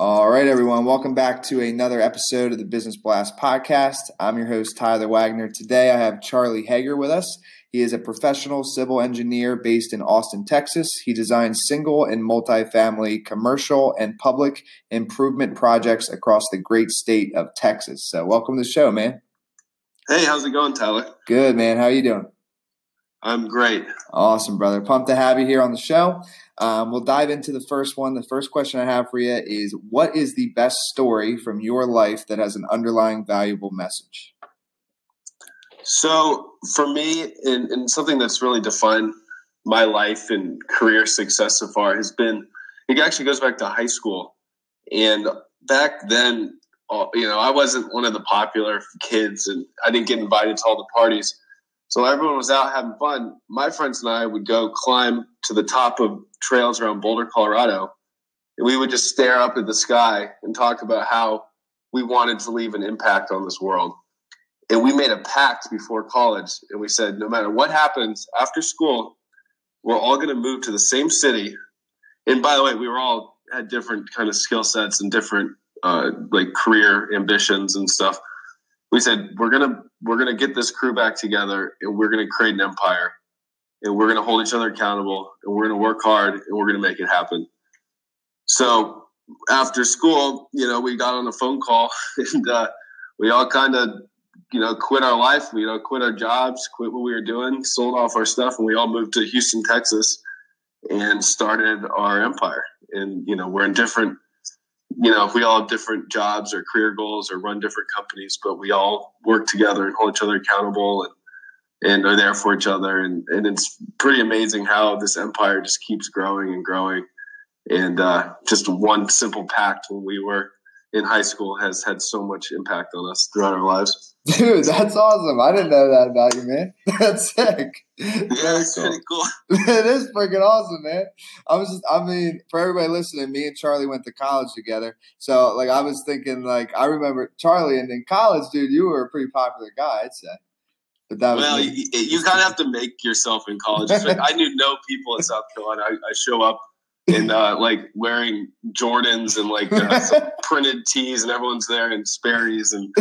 All right, everyone. Welcome back to another episode of the Business Blast podcast. I'm your host, Tyler Wagner. Today I have Charlie Hager with us. He is a professional civil engineer based in Austin, Texas. He designs single and multifamily commercial and public improvement projects across the great state of Texas. So, welcome to the show, man. Hey, how's it going, Tyler? Good, man. How are you doing? I'm great. Awesome, brother. Pumped to have you here on the show. Um, we'll dive into the first one. The first question I have for you is What is the best story from your life that has an underlying valuable message? So, for me, and, and something that's really defined my life and career success so far has been it actually goes back to high school. And back then, uh, you know, I wasn't one of the popular kids and I didn't get invited to all the parties. So everyone was out having fun. My friends and I would go climb to the top of trails around Boulder, Colorado, and we would just stare up at the sky and talk about how we wanted to leave an impact on this world. And we made a pact before college, and we said, no matter what happens after school, we're all going to move to the same city. And by the way, we were all had different kind of skill sets and different uh, like career ambitions and stuff. We said we're gonna we're gonna get this crew back together, and we're gonna create an empire and we're going to hold each other accountable and we're going to work hard and we're going to make it happen. So after school, you know, we got on a phone call and uh, we all kind of, you know, quit our life, you know, quit our jobs, quit what we were doing, sold off our stuff, and we all moved to Houston, Texas, and started our empire. And you know, we're in different, you know, if we all have different jobs or career goals or run different companies, but we all work together and hold each other accountable and and are there for each other. And, and it's pretty amazing how this empire just keeps growing and growing. And uh, just one simple pact when we were in high school has had so much impact on us throughout our lives. Dude, that's awesome. I didn't know that about you, man. That's sick. Yeah, it's cool. pretty cool. it is freaking awesome, man. I was just, I mean, for everybody listening, me and Charlie went to college together. So, like, I was thinking, like, I remember Charlie, and in college, dude, you were a pretty popular guy, I'd say. But that well, you, you kind of have to make yourself in college. Like, I knew no people in South Carolina. I, I show up in uh, like wearing Jordans and like uh, printed tees, and everyone's there in Sperry's and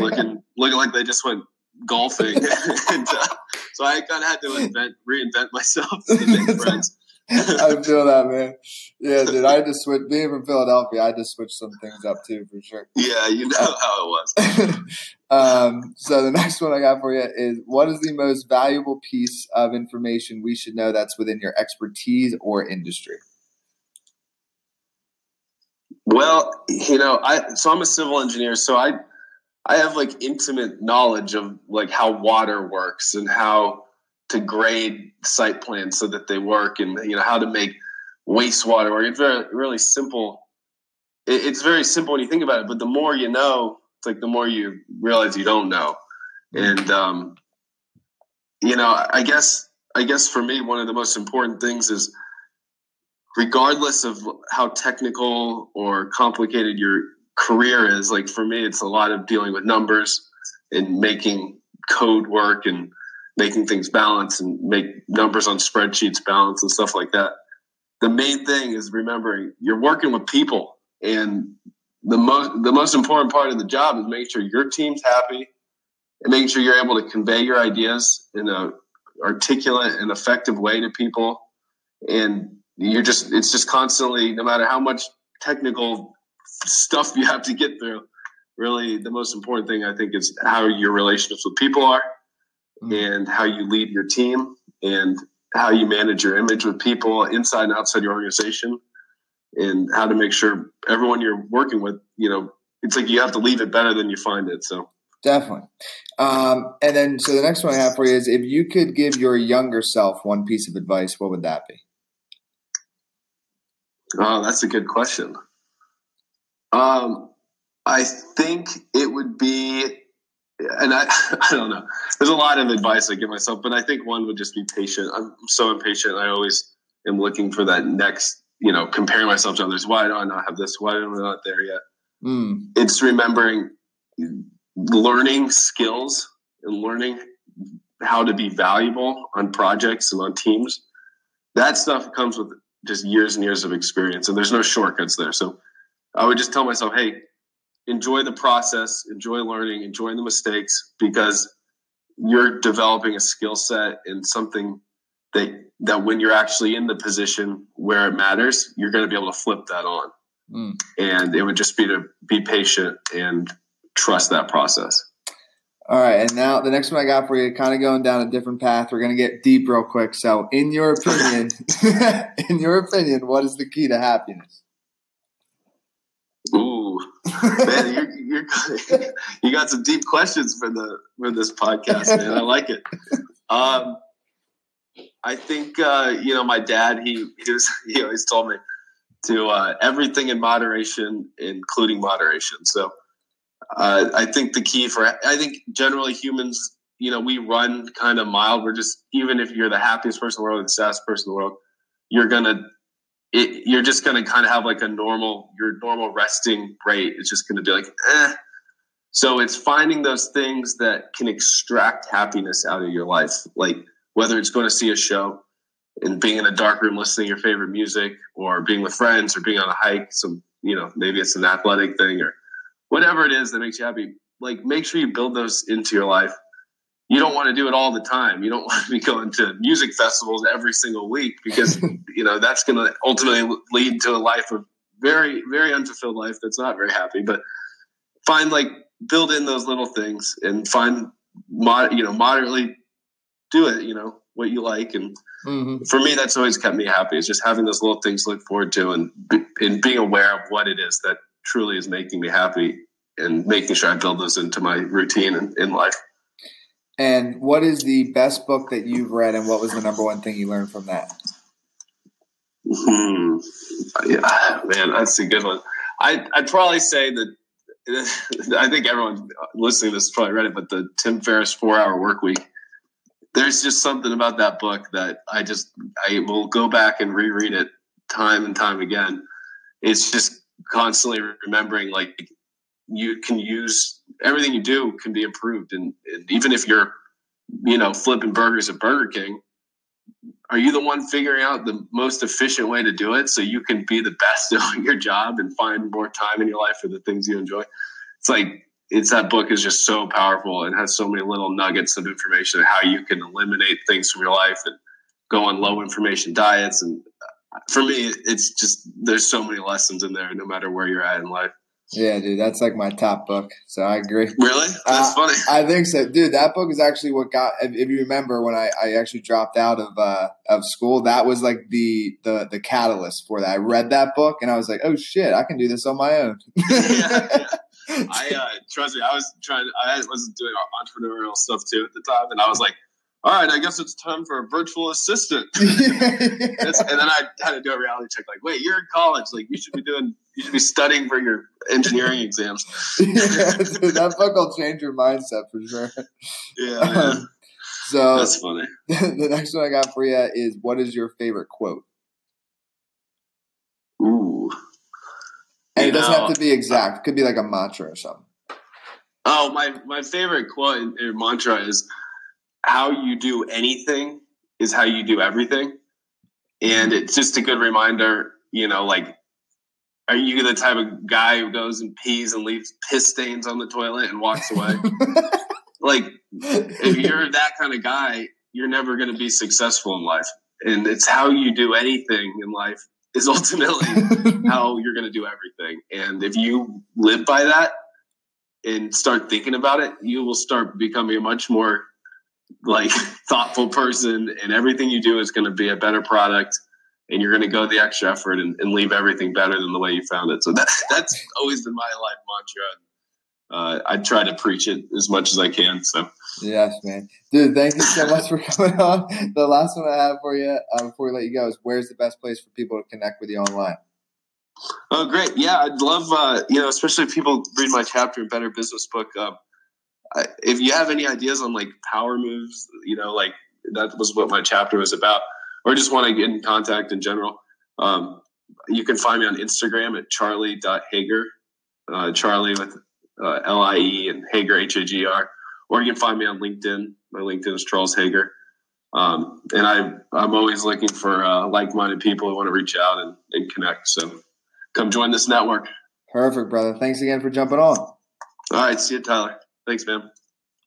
looking looking like they just went golfing. and, uh, so I kind of had to invent reinvent myself to make friends. I feel that, man. Yeah, dude. I had to switch. Being from Philadelphia, I had to switch some things up too, for sure. Yeah, you know how it was. um, so the next one I got for you is: What is the most valuable piece of information we should know that's within your expertise or industry? Well, you know, I so I'm a civil engineer, so I I have like intimate knowledge of like how water works and how to grade site plans so that they work and you know how to make wastewater work. It's very really simple. it's very simple when you think about it, but the more you know, it's like the more you realize you don't know. And um, you know, I guess I guess for me, one of the most important things is regardless of how technical or complicated your career is, like for me, it's a lot of dealing with numbers and making code work and making things balance and make numbers on spreadsheets balance and stuff like that. The main thing is remembering you're working with people and the most the most important part of the job is making sure your team's happy and making sure you're able to convey your ideas in a articulate and effective way to people and you're just it's just constantly no matter how much technical stuff you have to get through really the most important thing i think is how your relationships with people are mm. and how you lead your team and how you manage your image with people inside and outside your organization and how to make sure everyone you're working with, you know, it's like you have to leave it better than you find it. So Definitely. Um, and then, so the next one I have for you is if you could give your younger self one piece of advice, what would that be? Oh, that's a good question. Um, I think it would be, and I, I don't know. There's a lot of advice I give myself, but I think one would just be patient. I'm so impatient. I always am looking for that next, you know, comparing myself to others. Why do I not have this? Why am I not there yet? Mm. It's remembering learning skills and learning how to be valuable on projects and on teams. That stuff comes with just years and years of experience, and there's no shortcuts there. So I would just tell myself, hey, enjoy the process, enjoy learning, enjoy the mistakes, because you're developing a skill set and something that that when you're actually in the position where it matters, you're going to be able to flip that on. Mm. And it would just be to be patient and trust that process. All right, and now the next one I got for you, kind of going down a different path. We're to get deep real quick. So, in your opinion, in your opinion, what is the key to happiness? Ooh, man, you're, you're, you got some deep questions for the for this podcast, man. I like it. Um, I think uh, you know my dad. He he was he always told me to uh, everything in moderation, including moderation. So uh, I think the key for I think generally humans, you know, we run kind of mild. We're just even if you're the happiest person in the world, the saddest person in the world, you're gonna it, you're just gonna kind of have like a normal your normal resting rate. It's just gonna be like eh. So it's finding those things that can extract happiness out of your life, like whether it's going to see a show and being in a dark room listening to your favorite music, or being with friends, or being on a hike. Some you know maybe it's an athletic thing or whatever it is that makes you happy, like make sure you build those into your life. You don't want to do it all the time. You don't want to be going to music festivals every single week because you know that's going to ultimately lead to a life of very, very unfulfilled life that's not very happy. But find like build in those little things and find mod, you know, moderately do it. You know what you like, and mm-hmm. for me, that's always kept me happy. Is just having those little things to look forward to and and being aware of what it is that truly is making me happy and making sure I build those into my routine in, in life. And what is the best book that you've read, and what was the number one thing you learned from that? Hmm. Yeah, man, that's a good one. I, I'd probably say that I think everyone listening to this probably read it, but the Tim Ferriss Four Hour Work Week. There's just something about that book that I just I will go back and reread it time and time again. It's just constantly remembering like you can use everything you do can be improved. And, and, even if you're you know flipping burgers at burger king are you the one figuring out the most efficient way to do it so you can be the best at your job and find more time in your life for the things you enjoy? It's like it's that book is just so powerful and has so many little nuggets of information on how you can eliminate things from your life and go on low information diets and for me, it's just there's so many lessons in there, no matter where you're at in life. Yeah, dude, that's like my top book. So I agree. Really? That's uh, funny. I think so, dude. That book is actually what got. If you remember when I, I actually dropped out of uh, of school, that was like the the the catalyst for that. I read that book and I was like, oh shit, I can do this on my own. yeah, yeah. I uh, trust me. I was trying. I was doing entrepreneurial stuff too at the time, and I was like, all right, I guess it's time for a virtual assistant. and then I had to do a reality check. Like, wait, you're in college. Like, you should be doing, you should be studying for your engineering exams. yeah, that book will change your mindset for sure. Yeah. Um, so that's funny. the next one I got for you is, what is your favorite quote? Ooh. And it doesn't know, have to be exact. It could be like a mantra or something. Oh, my my favorite quote or mantra is how you do anything is how you do everything. And it's just a good reminder, you know, like, are you the type of guy who goes and pees and leaves piss stains on the toilet and walks away? like, if you're that kind of guy, you're never going to be successful in life. And it's how you do anything in life is ultimately how you're going to do everything. And if you live by that and start thinking about it, you will start becoming a much more like thoughtful person and everything you do is going to be a better product and you're going to go the extra effort and, and, leave everything better than the way you found it. So that, that's always been my life mantra. uh, I try to preach it as much as I can. So yes, man, dude. Thank you so much for coming on. The last one I have for you uh, before we let you go is where's the best place for people to connect with you online? Oh, great! Yeah, I'd love uh, you know, especially if people read my chapter in Better Business Book. I, if you have any ideas on like power moves, you know, like that was what my chapter was about, or just want to get in contact in general, um, you can find me on Instagram at charlie.hager, uh, Charlie with uh, L I E and Hager H A G R, or you can find me on LinkedIn. My LinkedIn is Charles Hager. Um, and I, I'm always looking for uh, like-minded people who want to reach out and, and connect. So come join this network. Perfect, brother. Thanks again for jumping on. All right. See you, Tyler. Thanks, man.